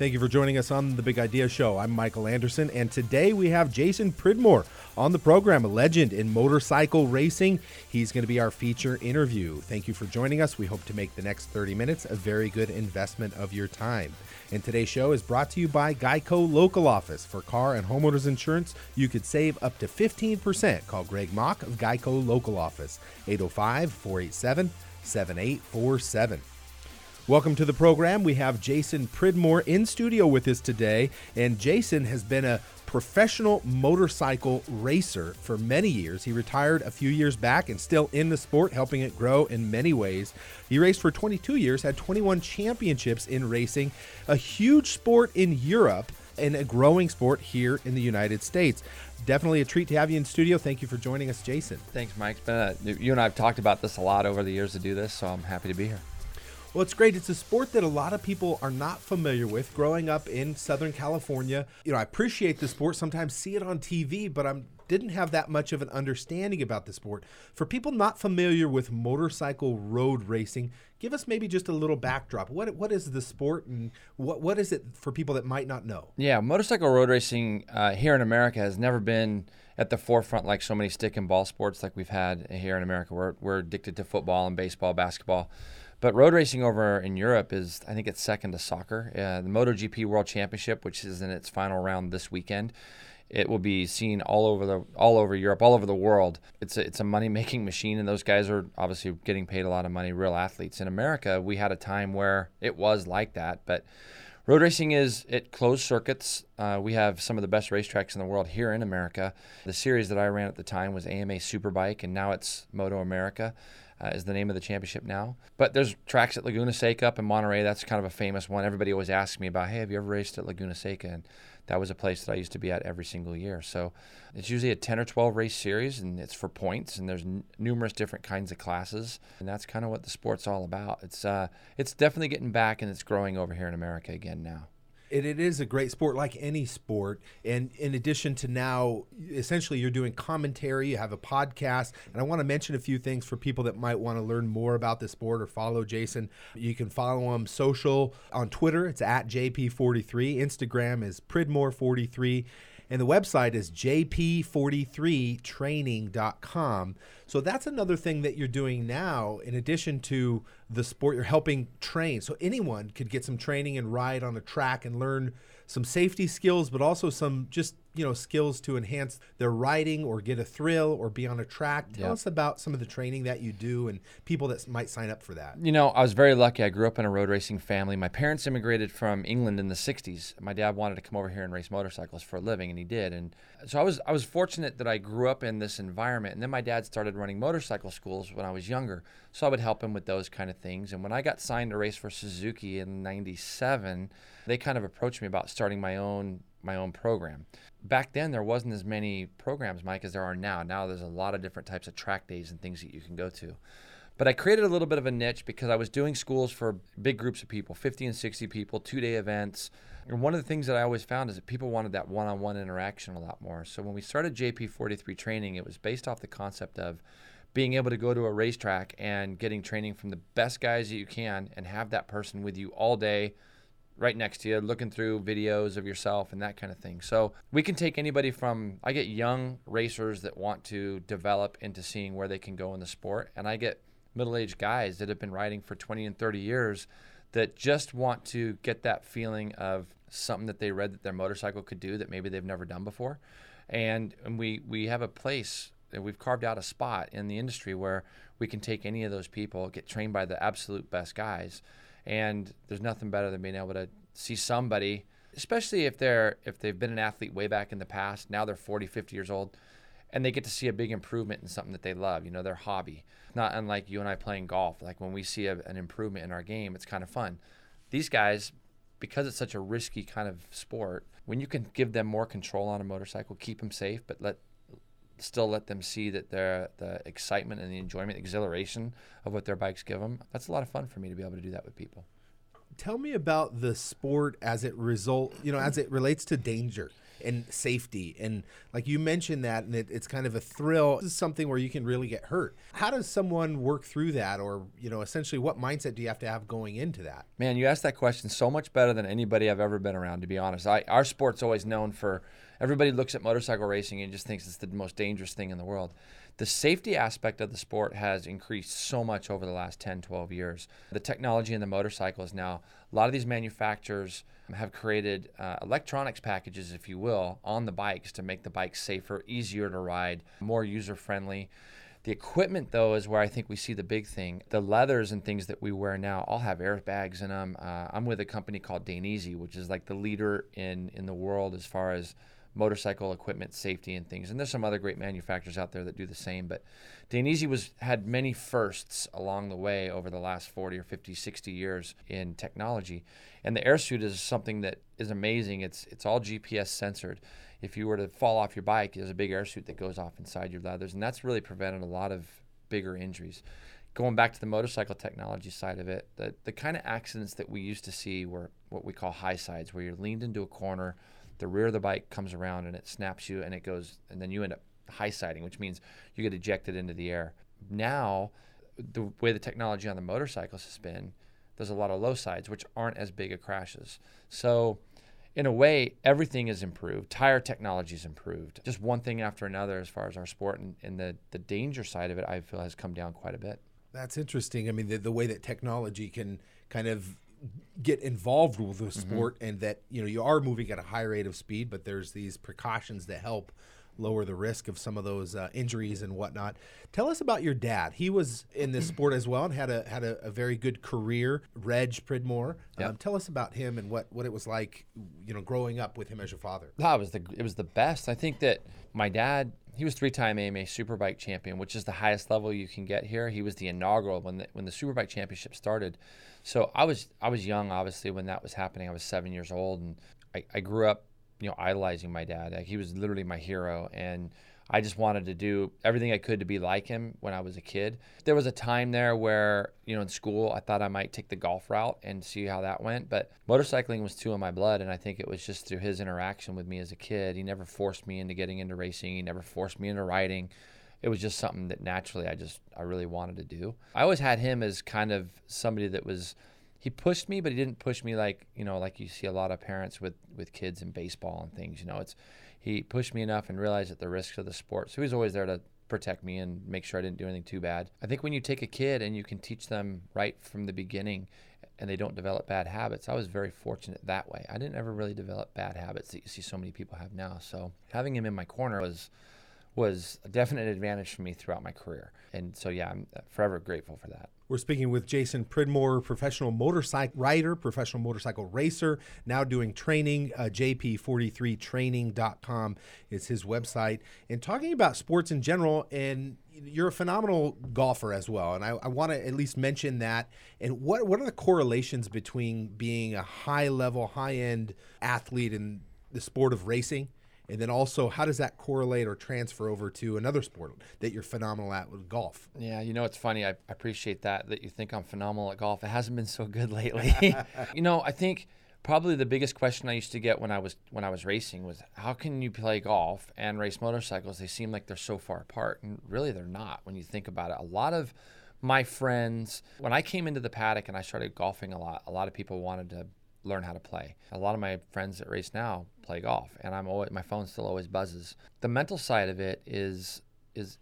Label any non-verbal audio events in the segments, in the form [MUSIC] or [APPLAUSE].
Thank you for joining us on the Big Idea Show. I'm Michael Anderson, and today we have Jason Pridmore on the program, a legend in motorcycle racing. He's going to be our feature interview. Thank you for joining us. We hope to make the next 30 minutes a very good investment of your time. And today's show is brought to you by Geico Local Office. For car and homeowners insurance, you could save up to 15%. Call Greg Mauk of Geico Local Office, 805 487 7847. Welcome to the program. We have Jason Pridmore in studio with us today. And Jason has been a professional motorcycle racer for many years. He retired a few years back and still in the sport, helping it grow in many ways. He raced for 22 years, had 21 championships in racing, a huge sport in Europe and a growing sport here in the United States. Definitely a treat to have you in studio. Thank you for joining us, Jason. Thanks, Mike. You and I have talked about this a lot over the years to do this, so I'm happy to be here. Well, it's great. It's a sport that a lot of people are not familiar with growing up in Southern California. You know, I appreciate the sport, sometimes see it on TV, but I didn't have that much of an understanding about the sport. For people not familiar with motorcycle road racing, give us maybe just a little backdrop. What what is the sport and what what is it for people that might not know? Yeah, motorcycle road racing uh, here in America has never been at the forefront like so many stick and ball sports like we've had here in America. We're, we're addicted to football and baseball, basketball. But road racing over in Europe is, I think, it's second to soccer. Uh, the MotoGP World Championship, which is in its final round this weekend, it will be seen all over the all over Europe, all over the world. It's a, it's a money making machine, and those guys are obviously getting paid a lot of money. Real athletes in America, we had a time where it was like that, but. Road racing is it closed circuits. Uh, we have some of the best racetracks in the world here in America. The series that I ran at the time was AMA Superbike, and now it's Moto America uh, is the name of the championship now. But there's tracks at Laguna Seca up in Monterey. That's kind of a famous one. Everybody always asks me about, hey, have you ever raced at Laguna Seca? And that was a place that I used to be at every single year. So it's usually a 10 or 12 race series, and it's for points, and there's n- numerous different kinds of classes, and that's kind of what the sport's all about. It's uh, it's definitely getting back, and it's growing over here in America again now it, it is a great sport like any sport. And in addition to now essentially you're doing commentary you have a podcast. And i want to mention a few things for people that might want to learn more about this sport or follow jason. You can follow him social on twitter. It's at jp43 instagram is pridmore43 and the website is jp43training.com. So that's another thing that you're doing now, in addition to the sport, you're helping train. So anyone could get some training and ride on a track and learn some safety skills, but also some just you know skills to enhance their riding or get a thrill or be on a track. Tell us about some of the training that you do and people that might sign up for that. You know, I was very lucky. I grew up in a road racing family. My parents immigrated from England in the '60s. My dad wanted to come over here and race motorcycles for a living, and he did. And so I was I was fortunate that I grew up in this environment. And then my dad started running motorcycle schools when I was younger, so I would help him with those kind of things. And when I got signed to race for Suzuki in '97, they kind of approached me about starting my own my own program. Back then, there wasn't as many programs, Mike, as there are now. Now there's a lot of different types of track days and things that you can go to. But I created a little bit of a niche because I was doing schools for big groups of people, 50 and 60 people, two day events. And one of the things that I always found is that people wanted that one on one interaction a lot more. So when we started JP43 training, it was based off the concept of being able to go to a racetrack and getting training from the best guys that you can and have that person with you all day right next to you, looking through videos of yourself and that kind of thing. So we can take anybody from, I get young racers that want to develop into seeing where they can go in the sport, and I get middle aged guys that have been riding for 20 and 30 years that just want to get that feeling of something that they read that their motorcycle could do that maybe they've never done before. And, and we, we have a place we've carved out a spot in the industry where we can take any of those people, get trained by the absolute best guys, and there's nothing better than being able to see somebody, especially if they're if they've been an athlete way back in the past, now they're 40, 50 years old, and they get to see a big improvement in something that they love, you know, their hobby. Not unlike you and I playing golf. Like when we see a, an improvement in our game, it's kind of fun. These guys, because it's such a risky kind of sport, when you can give them more control on a motorcycle, keep them safe, but let still let them see that their the excitement and the enjoyment, exhilaration of what their bikes give them. That's a lot of fun for me to be able to do that with people. Tell me about the sport as it result, you know, as it relates to danger. and safety. And like you mentioned that, and it, it's kind of a thrill. This is something where you can really get hurt. How does someone work through that, or you know, essentially, what mindset do you have to have going into that? Man, you asked that question so much better than anybody I've ever been around. To be honest, I, our sport's always known for everybody looks at motorcycle racing and just thinks it's the most dangerous thing in the world. The safety aspect of the sport has increased so much over the last 10, 12 years. The technology in the motorcycles now, a lot of these manufacturers have created uh, electronics packages, if you will, on the bikes to make the bikes safer, easier to ride, more user friendly. The equipment, though, is where I think we see the big thing. The leathers and things that we wear now all have airbags in them. Uh, I'm with a company called Dainese, which is like the leader in, in the world as far as motorcycle equipment safety and things. And there's some other great manufacturers out there that do the same. But Dainese was had many firsts along the way over the last 40 or 50, 60 years in technology. And the airsuit is something that is amazing. It's it's all GPS censored. If you were to fall off your bike, there's a big airsuit that goes off inside your leathers, and that's really prevented a lot of bigger injuries. Going back to the motorcycle technology side of it, the, the kind of accidents that we used to see were what we call high sides, where you're leaned into a corner, the rear of the bike comes around and it snaps you and it goes and then you end up high siding which means you get ejected into the air. Now the way the technology on the motorcycles has been there's a lot of low sides which aren't as big of crashes. So in a way everything is improved. Tire technology is improved. Just one thing after another as far as our sport and, and the, the danger side of it i feel has come down quite a bit. That's interesting. I mean the, the way that technology can kind of get involved with the mm-hmm. sport mm-hmm. and that you know you are moving at a high rate of speed but there's these precautions that help lower the risk of some of those uh, injuries and whatnot tell us about your dad he was in this [CLEARS THROAT] sport as well and had a had a, a very good career reg pridmore yep. um, tell us about him and what what it was like you know growing up with him as your father that was the it was the best i think that my dad he was three-time AMA Superbike champion, which is the highest level you can get here. He was the inaugural when the when the Superbike championship started. So I was I was young, obviously, when that was happening. I was seven years old, and I, I grew up, you know, idolizing my dad. Like, he was literally my hero, and I just wanted to do everything I could to be like him when I was a kid. There was a time there where, you know, in school, I thought I might take the golf route and see how that went. But motorcycling was too in my blood. And I think it was just through his interaction with me as a kid. He never forced me into getting into racing, he never forced me into riding it was just something that naturally I just I really wanted to do. I always had him as kind of somebody that was he pushed me, but he didn't push me like you know like you see a lot of parents with with kids in baseball and things. You know, it's he pushed me enough and realized that the risks of the sport. So he was always there to protect me and make sure I didn't do anything too bad. I think when you take a kid and you can teach them right from the beginning and they don't develop bad habits, I was very fortunate that way. I didn't ever really develop bad habits that you see so many people have now. So having him in my corner was was a definite advantage for me throughout my career. And so, yeah, I'm forever grateful for that. We're speaking with Jason Pridmore, professional motorcycle rider, professional motorcycle racer, now doing training. Uh, JP43training.com is his website. And talking about sports in general, and you're a phenomenal golfer as well. And I, I want to at least mention that. And what, what are the correlations between being a high level, high end athlete in the sport of racing? And then also, how does that correlate or transfer over to another sport that you're phenomenal at with golf? Yeah, you know, it's funny. I appreciate that, that you think I'm phenomenal at golf. It hasn't been so good [LAUGHS] lately. [LAUGHS] you know, I think probably the biggest question I used to get when I was when I was racing was how can you play golf and race motorcycles? They seem like they're so far apart, and really they're not when you think about it. A lot of my friends, when I came into the paddock and I started golfing a lot, a lot of people wanted to learn how to play. A lot of my friends that race now play golf, and I'm always my phone still always buzzes. The mental side of it is is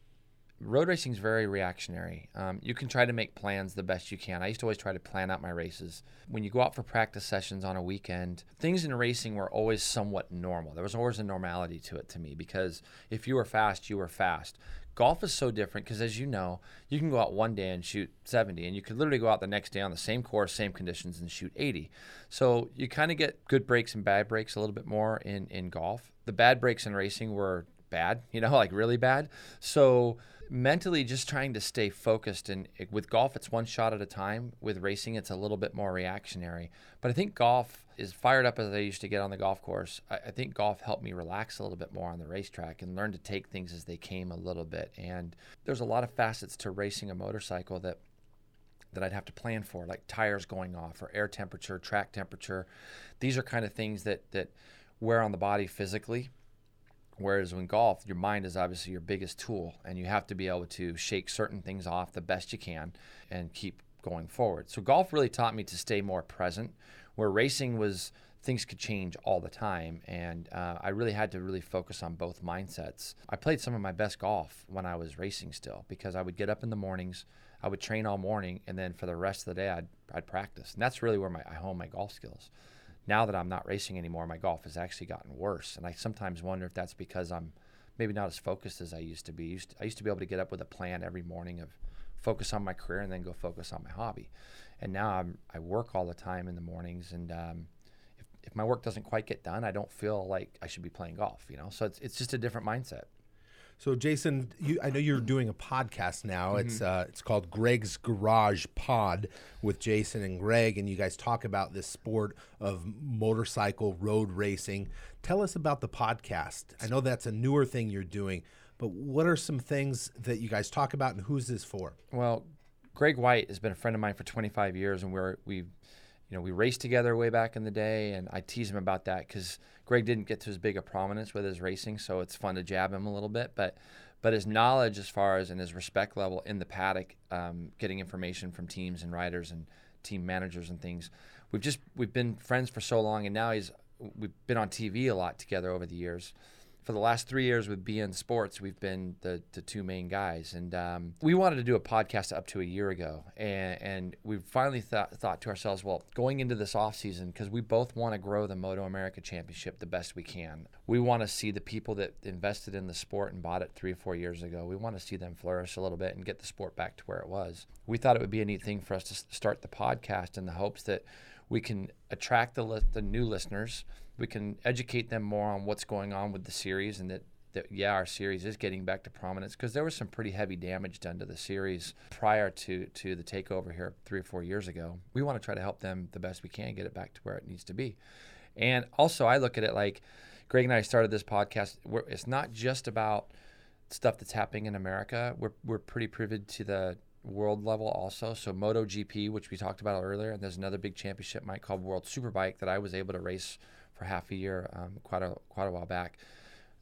road racing is very reactionary. Um, you can try to make plans the best you can. I used to always try to plan out my races. When you go out for practice sessions on a weekend, things in racing were always somewhat normal. There was always a normality to it to me because if you were fast, you were fast. Golf is so different because, as you know, you can go out one day and shoot 70, and you could literally go out the next day on the same course, same conditions, and shoot 80. So you kind of get good breaks and bad breaks a little bit more in, in golf. The bad breaks in racing were bad, [LAUGHS] you know, like really bad. So mentally just trying to stay focused and with golf it's one shot at a time. With racing it's a little bit more reactionary. But i think golf is fired up as i used to get on the golf course. I, I, think golf helped me relax a little bit more on the racetrack and learn to take things as they came a little bit. And there's a lot of facets to racing a motorcycle that that I'd have to plan for, like tires going off or air temperature, track temperature. These are kind of things that that wear on the body physically Whereas when golf, your mind is obviously your biggest tool, and you have to be able to shake certain things off the best you can and keep going forward. So golf really taught me to stay more present, where racing was things could change all the time, and uh, I really had to really focus on both mindsets. I played some of my best golf when I was racing still because I would get up in the mornings, I would train all morning, and then for the rest of the day, I'd I'd practice, and that's really where my I hone my golf skills now that I'm not racing anymore, my golf has actually gotten worse. And I sometimes wonder if that's because I'm maybe not as focused as I used to be. I used to, I used to be able to get up with a plan every morning of focus on my career and then go focus on my hobby. And now I'm, I work all the time in the mornings. And um, if, if my work doesn't quite get done, I don't feel like I should be playing golf, you know? So it's, it's just a different mindset. So, Jason, you, I know you're doing a podcast now. Mm-hmm. It's uh, it's called Greg's Garage Pod with Jason and Greg, and you guys talk about this sport of motorcycle road racing. Tell us about the podcast. I know that's a newer thing you're doing, but what are some things that you guys talk about, and who's this for? Well, Greg White has been a friend of mine for 25 years, and we're we've you know, we raced together way back in the day, and I tease him about that because Greg didn't get to as big a prominence with his racing, so it's fun to jab him a little bit. But but his knowledge, as far as and his respect level in the paddock, um, getting information from teams and riders and team managers and things, we've just we've been friends for so long, and now he's we've been on TV a lot together over the years for the last three years with beIN Sports, we've been the, the two main guys. And um, we wanted to do a podcast up to a year ago. And, and we finally thought, thought to ourselves, well, going into this off season, because we both want to grow the Moto America Championship the best we can. We want to see the people that invested in the sport and bought it three or four years ago, we want to see them flourish a little bit and get the sport back to where it was. We thought it would be a neat thing for us to start the podcast in the hopes that we can attract the, the new listeners – we can educate them more on what's going on with the series and that, that yeah, our series is getting back to prominence because there was some pretty heavy damage done to the series prior to, to the takeover here three or four years ago. We want to try to help them the best we can get it back to where it needs to be. And also, I look at it like Greg and I started this podcast. it's not just about stuff that's happening in America. We're, we're pretty privy to the world level also. So MotoGP, which we talked about earlier, and there's another big championship might called World Superbike that I was able to race for half a year um, quite a quite a while back.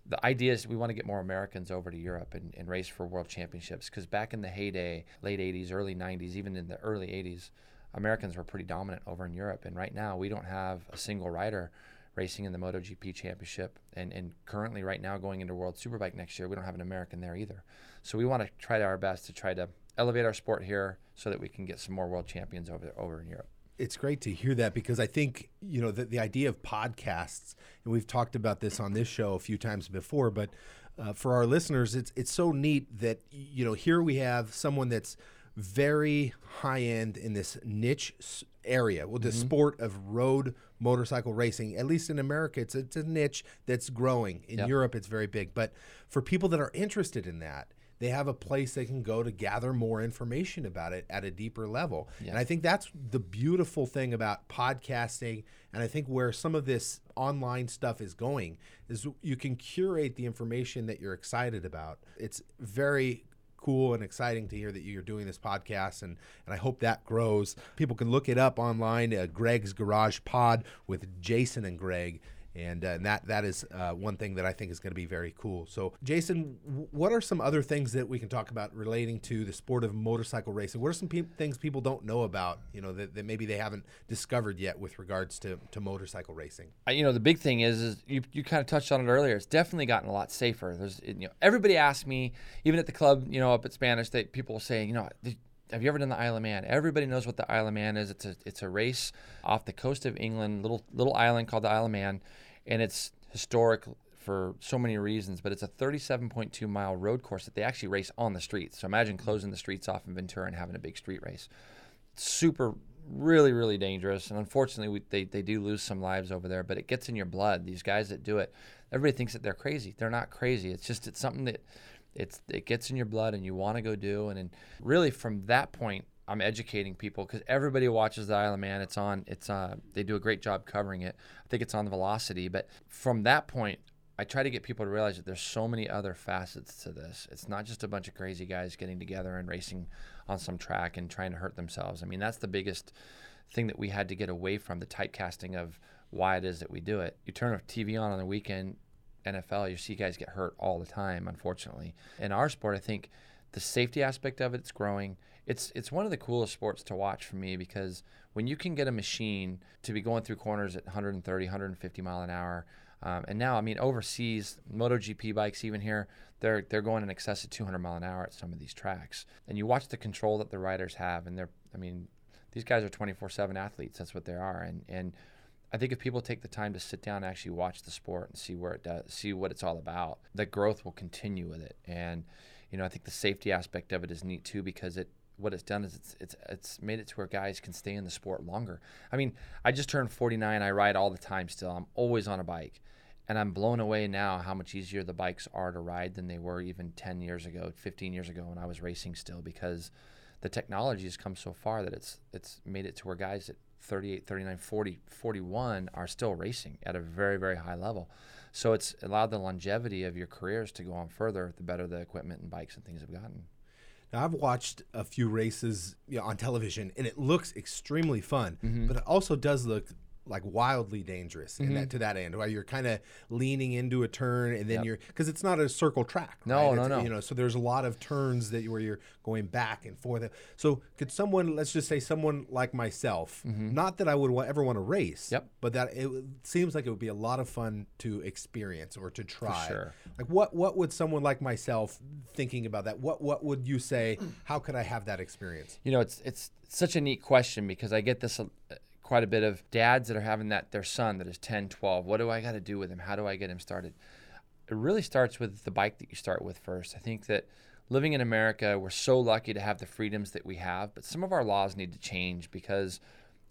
The idea is we want to get more Americans over to Europe and, and race for world championships because back in the heyday, late 80s, early 90s, even in the early 80s, Americans were pretty dominant over in Europe. And right now, we don't have a single rider racing in the MotoGP championship. And, and currently, right now, going into World Superbike next year, we don't have an American there either. So we want to try our best to try to elevate our sport here so that we can get some more world champions over over in Europe it's great to hear that because I think you know the, the idea of podcasts, and we've talked about this on this show a few times before, but uh, for our listeners, it's it's so neat that you know here we have someone that's very high end in this niche area, well, the mm-hmm. sport of road motorcycle racing. At least in America, it's a, it's a niche that's growing. In yep. Europe, it's very big, but for people that are interested in that they have a place they can go to gather more information about it at a deeper level. Yeah. And I think that's the beautiful thing about podcasting. And I think where some of this online stuff is going is you can curate the information that you're excited about. It's very cool and exciting to hear that you're doing this podcast and, and I hope that grows. People can look it up online, uh, Greg's Garage Pod with Jason and Greg and, uh, and that that is uh, one thing that I think is going to be very cool. So, Jason, what are some other things that we can talk about relating to the sport of motorcycle racing? What are some pe- things people don't know about, you know, that, that, maybe they haven't discovered yet with regards to, to motorcycle racing? You know, the big thing is, is you, you kind of touched on it earlier. It's definitely gotten a lot safer. There's, you know, everybody asks me, even at the club, you know, up at Spanish, that people say, you know, have you ever done the Isle of Man? Everybody knows what the Isle of Man is. It's a it's a race off the coast of England, little little island called the Isle of Man and it's historic for so many reasons, but it's a 37.2 mile road course that they actually race on the streets. So imagine closing the streets off in Ventura and having a big street race. super, really, really dangerous. And unfortunately, we, they, they do lose some lives over there, but it gets in your blood. These guys that do it, everybody thinks that they're crazy. They're not crazy. It's just, it's something that it's, it gets in your blood and you want to go do. And, and really from that point, I'm educating people because everybody watches the Isle of Man. It's on. It's uh, they do a great job covering it. I think it's on the Velocity. But from that point, I try to get people to realize that there's so many other facets to this. It's not just a bunch of crazy guys getting together and racing on some track and trying to hurt themselves. I mean, that's the biggest thing that we had to get away from the typecasting of why it is that we do it. You turn a TV on on the weekend, NFL, you see guys get hurt all the time, unfortunately. In our sport, I think the safety aspect of it's growing. It's it's one of the coolest sports to watch for me because when you can get a machine to be going through corners at 130, 150 mile an hour, um, and now I mean overseas MotoGP bikes even here they're they're going in excess of 200 mile an hour at some of these tracks, and you watch the control that the riders have, and they're I mean these guys are 24/7 athletes. That's what they are, and and I think if people take the time to sit down and actually watch the sport and see where it does, see what it's all about, the growth will continue with it. And you know, I think the safety aspect of it is neat too because it what it's done is it's it's it's made it to where guys can stay in the sport longer. I mean, I just turned 49. I ride all the time still. I'm always on a bike. And I'm blown away now how much easier the bikes are to ride than they were even 10 years ago, 15 years ago when I was racing still because the technology has come so far that it's it's made it to where guys at 38, 39, 40, 41 are still racing at a very, very high level. So it's allowed the longevity of your careers to go on further the better the equipment and bikes and things have gotten. Now, I've watched a few races you know, on television, and it looks extremely fun, mm-hmm. but it also does look like wildly dangerous mm-hmm. in that to that end where you're kind of leaning into a turn and then yep. you're because it's not a circle track no right? no no you know so there's a lot of turns that where you're going back and forth so could someone let's just say someone like myself mm-hmm. not that I would ever want to race yep. but that it seems like it would be a lot of fun to experience or to try sure. like what what would someone like myself thinking about that what what would you say how could I have that experience you know it's it's such a neat question because I get this quite a bit of dads that are having that their son that is 10, 12. What do I got to do with him? How do I get him started? It really starts with the bike that you start with first. I think that living in America, we're so lucky to have the freedoms that we have, but some of our laws need to change because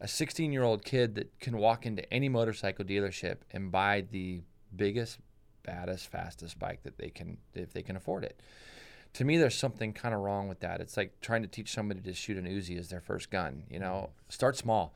a 16 year old kid that can walk into any motorcycle dealership and buy the biggest, baddest, fastest bike that they can, if they can afford it. To me, there's something kind of wrong with that. It's like trying to teach somebody to shoot an Uzi as their first gun. You know, mm-hmm. start small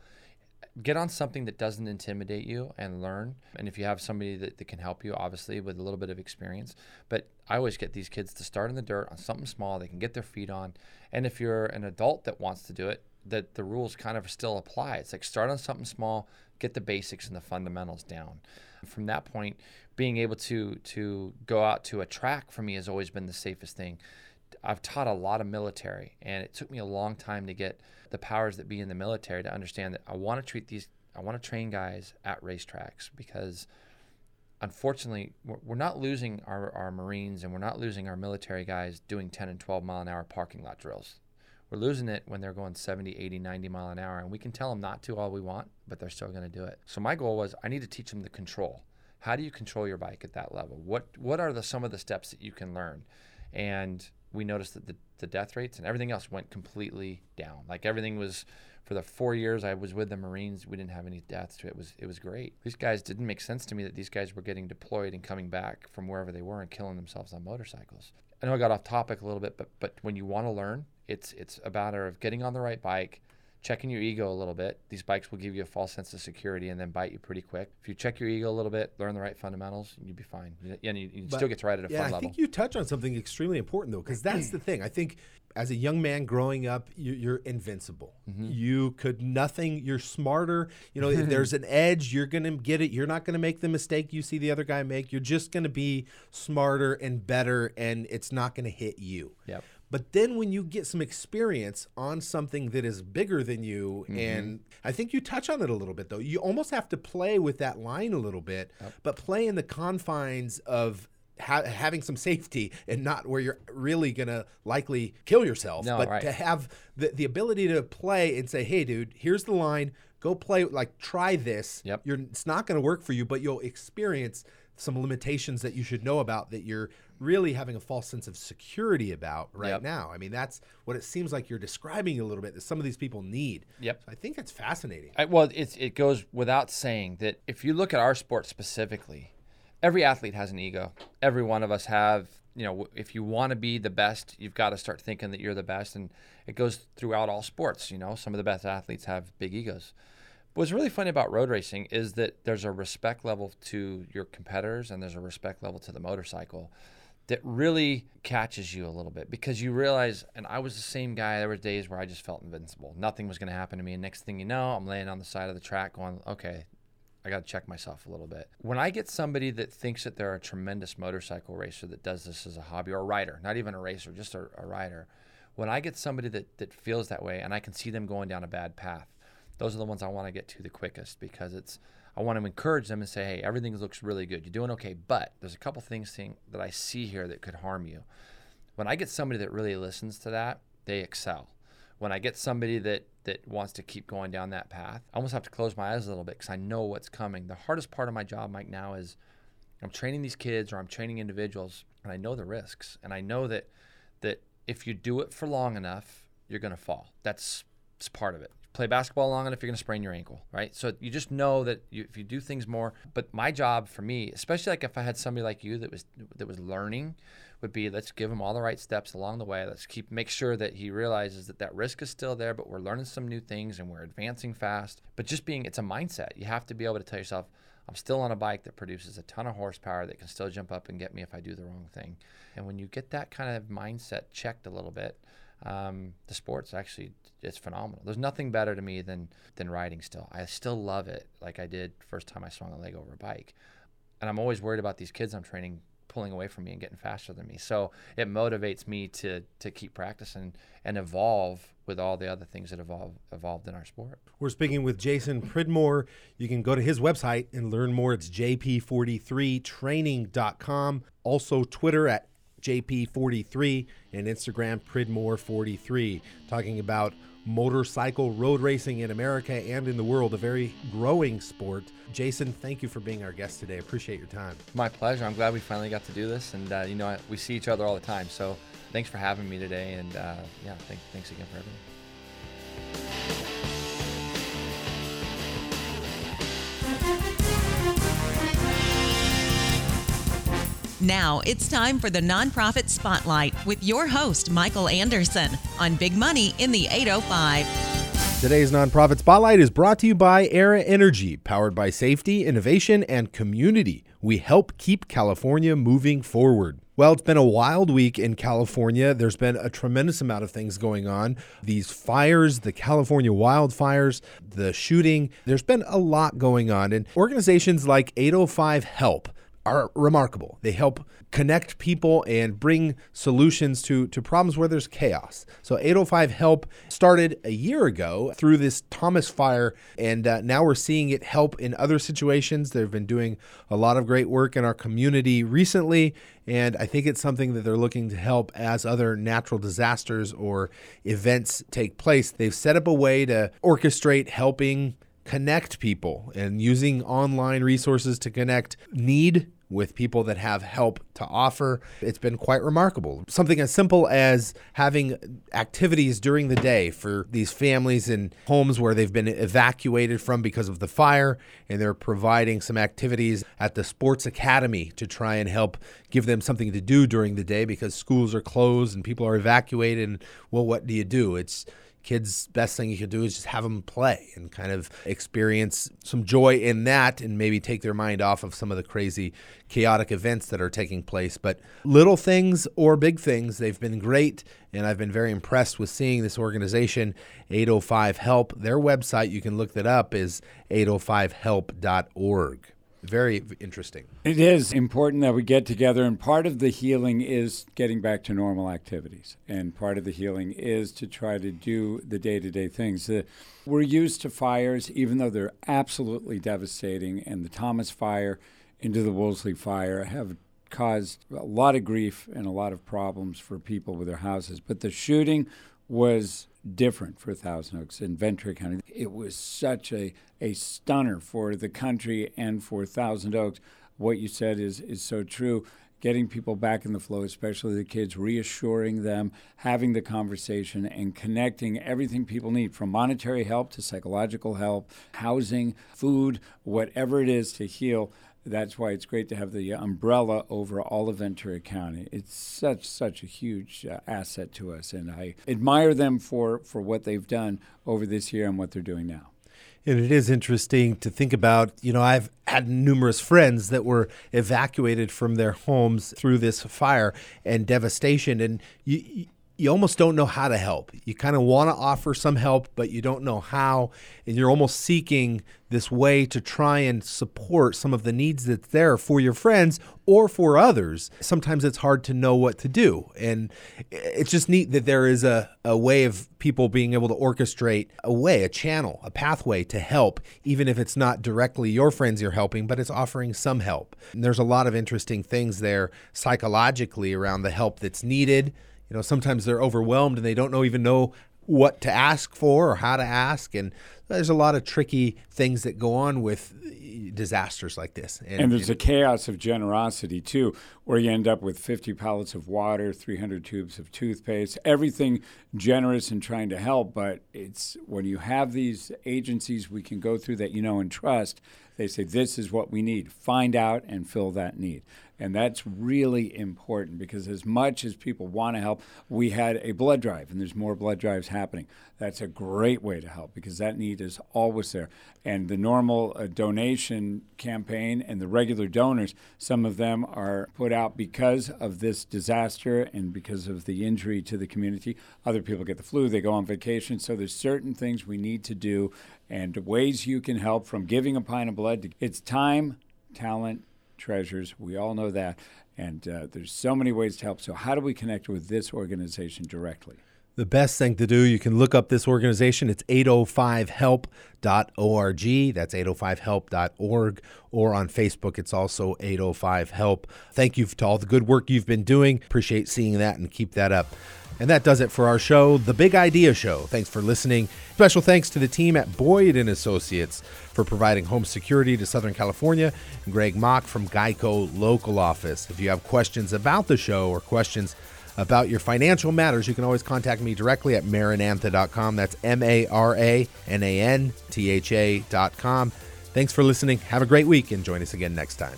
get on something that doesn't intimidate you and learn. And if you have somebody that, that can help you, obviously with a little bit of experience. But I always get these kids to start in the dirt on something small they can get their feet on. And if you're an adult that wants to do it, that the rules kind of still apply. It's like start on something small, get the basics and the fundamentals down. From that point, being able to to go out to a track for me has always been the safest thing. I've taught a lot of military, and it took me a long time to get the powers that be in the military to understand that I want to treat these, I want to train guys at racetracks because unfortunately, we're not losing our, our Marines and we're not losing our military guys doing 10 and 12 mile an hour parking lot drills. We're losing it when they're going 70, 80, 90 mile an hour, and we can tell them not to all we want, but they're still going to do it. So my goal was I need to teach them the control. How do you control your bike at that level? What what are the some of the steps that you can learn? And we noticed that the, the death rates and everything else went completely down. Like everything was for the four years I was with the Marines, we didn't have any deaths. It was it was great. These guys didn't make sense to me that these guys were getting deployed and coming back from wherever they were and killing themselves on motorcycles. I know I got off topic a little bit, but but when you want to learn, it's it's a matter of getting on the right bike, checking your ego a little bit. These bikes will give you a false sense of security and then bite you pretty quick. If you check your ego a little bit, learn the right fundamentals, you'd be fine. And you, you still get to ride at a yeah, fun I level. I think you touch on something extremely important though, because that's the [CLEARS THROAT] thing. I think as a young man growing up, you, are invincible. Mm-hmm. You could nothing. You're smarter. You know, if [LAUGHS] there's an edge, you're gonna get it. You're not gonna make the mistake you see the other guy make. You're just gonna be smarter and better, and it's not gonna hit you. Yep. But then when you get some experience on something that is bigger than you, mm-hmm. and I think you touch on it a little bit though, you almost have to play with that line a little bit, yep. but play in the confines of ha- having some safety and not where you're really gonna likely kill yourself, no, but right. to have the, the ability to play and say, hey, dude, here's the line. Go play, like, try this. Yep. You're, it's not to work for you, but you'll experience some limitations that you should know about that you're really having a false sense of security about right yep. now. I mean, that's what it seems like you're describing a little bit that some of these people need. Yep. So I think that's fascinating. I, well, it's, it goes without saying that if you look at our sport specifically, every athlete has an ego. Every one of us have, you know, if you want to be the best, you've got to start thinking that you're the best. And it goes throughout all sports. You know, some of the best athletes have big egos. What's really funny about road racing is that there's a respect level to your competitors and there's a respect level to the motorcycle that really catches you a little bit because you realize, and I was the same guy. There were days where I just felt invincible. Nothing was going to happen to me. And next thing you know, I'm laying on the side of the track going, okay, I got to check myself a little bit. When I get somebody that thinks that they're a tremendous motorcycle racer that does this as a hobby or a rider, not even a racer, just a, a rider, when I get somebody that, that feels that way and I can see them going down a bad path, those are the ones I want to get to the quickest because it's I want to encourage them and say, hey, everything looks really good. You're doing okay, but there's a couple things thing, that I see here that could harm you. When I get somebody that really listens to that, they excel. When I get somebody that that wants to keep going down that path, I almost have to close my eyes a little bit because I know what's coming. The hardest part of my job, Mike, now is I'm training these kids or I'm training individuals, and I know the risks, and I know that that if you do it for long enough, you're going to fall. That's, that's part of it. Play basketball long enough, you're going to sprain your ankle, right? So you just know that you, if you do things more. But my job for me, especially like if I had somebody like you that was that was learning, would be let's give him all the right steps along the way. Let's keep make sure that he realizes that that risk is still there, but we're learning some new things and we're advancing fast. But just being, it's a mindset. You have to be able to tell yourself, I'm still on a bike that produces a ton of horsepower that can still jump up and get me if I do the wrong thing. And when you get that kind of mindset checked a little bit, um, the sport's actually it's phenomenal. There's nothing better to me than than riding. Still, I still love it like I did first time I swung a leg over a bike. And I'm always worried about these kids I'm training pulling away from me and getting faster than me. So it motivates me to to keep practicing and evolve with all the other things that evolve evolved in our sport. We're speaking with Jason Pridmore. You can go to his website and learn more. It's jp43training.com. Also Twitter at JP43 and Instagram Pridmore43 talking about motorcycle road racing in America and in the world, a very growing sport. Jason, thank you for being our guest today. Appreciate your time. My pleasure. I'm glad we finally got to do this. And, uh, you know, we see each other all the time. So thanks for having me today. And, uh, yeah, thank, thanks again for everything. Now it's time for the Nonprofit Spotlight with your host, Michael Anderson, on Big Money in the 805. Today's Nonprofit Spotlight is brought to you by Aera Energy, powered by safety, innovation, and community. We help keep California moving forward. Well, it's been a wild week in California. There's been a tremendous amount of things going on. These fires, the California wildfires, the shooting, there's been a lot going on. And organizations like 805 Help are remarkable. They help connect people and bring solutions to, to problems where there's chaos. So 805 Help started a year ago through this Thomas fire, and uh, now we're seeing it help in other situations. They've been doing a lot of great work in our community recently, and I think it's something that they're looking to help as other natural disasters or events take place. They've set up a way to orchestrate helping connect people and using online resources to connect need with people that have help to offer. It's been quite remarkable. Something as simple as having activities during the day for these families in homes where they've been evacuated from because of the fire, and they're providing some activities at the sports academy to try and help give them something to do during the day because schools are closed and people are evacuated. And well, what do you do? It's kids best thing you could do is just have them play and kind of experience some joy in that and maybe take their mind off of some of the crazy chaotic events that are taking place. But little things or big things they've been great and I've been very impressed with seeing this organization. 805 help. Their website you can look that up is 805help.org very interesting. It is important that we get together, and part of the healing is getting back to normal activities. And part of the healing is to try to do the day to day things. We're used to fires, even though they're absolutely devastating, and the Thomas fire into the Woolsey fire have caused a lot of grief and a lot of problems for people with their houses. But the shooting was different for Thousand Oaks and Ventura County. It was such a, a stunner for the country and for Thousand Oaks. What you said is, is so true. Getting people back in the flow, especially the kids, reassuring them, having the conversation, and connecting everything people need from monetary help to psychological help, housing, food, whatever it is to heal that's why it's great to have the umbrella over all of Ventura County. It's such such a huge uh, asset to us, and I admire them for for what they've done over this year and what they're doing now. And it is interesting to think about. You know, I've had numerous friends that were evacuated from their homes through this fire and devastation, and you you almost don't know how to help. You kind of want to offer some help, but you don't know how. And you're almost seeking this way to try and support some of the needs that's there for your friends or for others. Sometimes it's hard to know what to do. And it's just neat that there is a, a way of people being able to orchestrate a way, a channel, a pathway to help, even if it's not directly your friends you're helping, but it's offering some help. And there's a lot of interesting things there psychologically around the help that's needed you know sometimes they're overwhelmed and they don't know even know what to ask for or how to ask and there's a lot of tricky things that go on with eh, disasters like this. And, and there's a chaos of generosity too where you end up with 50 pallets of water 300 tubes of toothpaste everything generous and trying to help but it's when you have these agencies we can go through that you know and trust they say this is what we need find out and fill that need and that's really important because, as much as people want to help, we had a blood drive, and there's more blood drives happening. That's a great way to help because that need is always there. And the normal uh, donation campaign and the regular donors, some of them are put out because of this disaster and because of the injury to the community. Other people get the flu, they go on vacation. So, there's certain things we need to do and ways you can help from giving a pint of blood. To, it's time, talent, treasures. We all know that. And uh, there's so many ways to help. So, how do we connect with this organization directly? The best thing to do, you can look up this organization. It's 805help.org. That's 805help.org. Or on Facebook, it's also 805help. Thank you to all the good work you've been doing. Appreciate seeing that and keep that up. And that does it for our show, The Big Idea Show. Thanks for listening. Special thanks to the team at Boyd and Associates for providing home security to Southern California, and Greg Mauk from Geico Local Office. If you have questions about the show or questions about your financial matters, you can always contact me directly at maranantha.com. That's M A R A N A N T H A.com. Thanks for listening. Have a great week and join us again next time.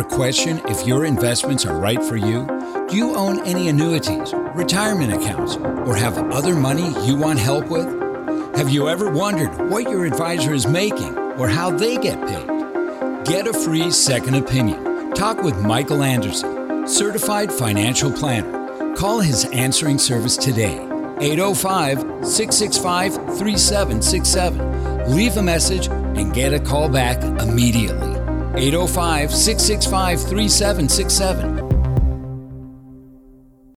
Ever question if your investments are right for you? Do you own any annuities, retirement accounts, or have other money you want help with? Have you ever wondered what your advisor is making or how they get paid? Get a free second opinion. Talk with Michael Anderson, certified financial planner. Call his answering service today, 805 665 3767. Leave a message and get a call back immediately. 805 665 3767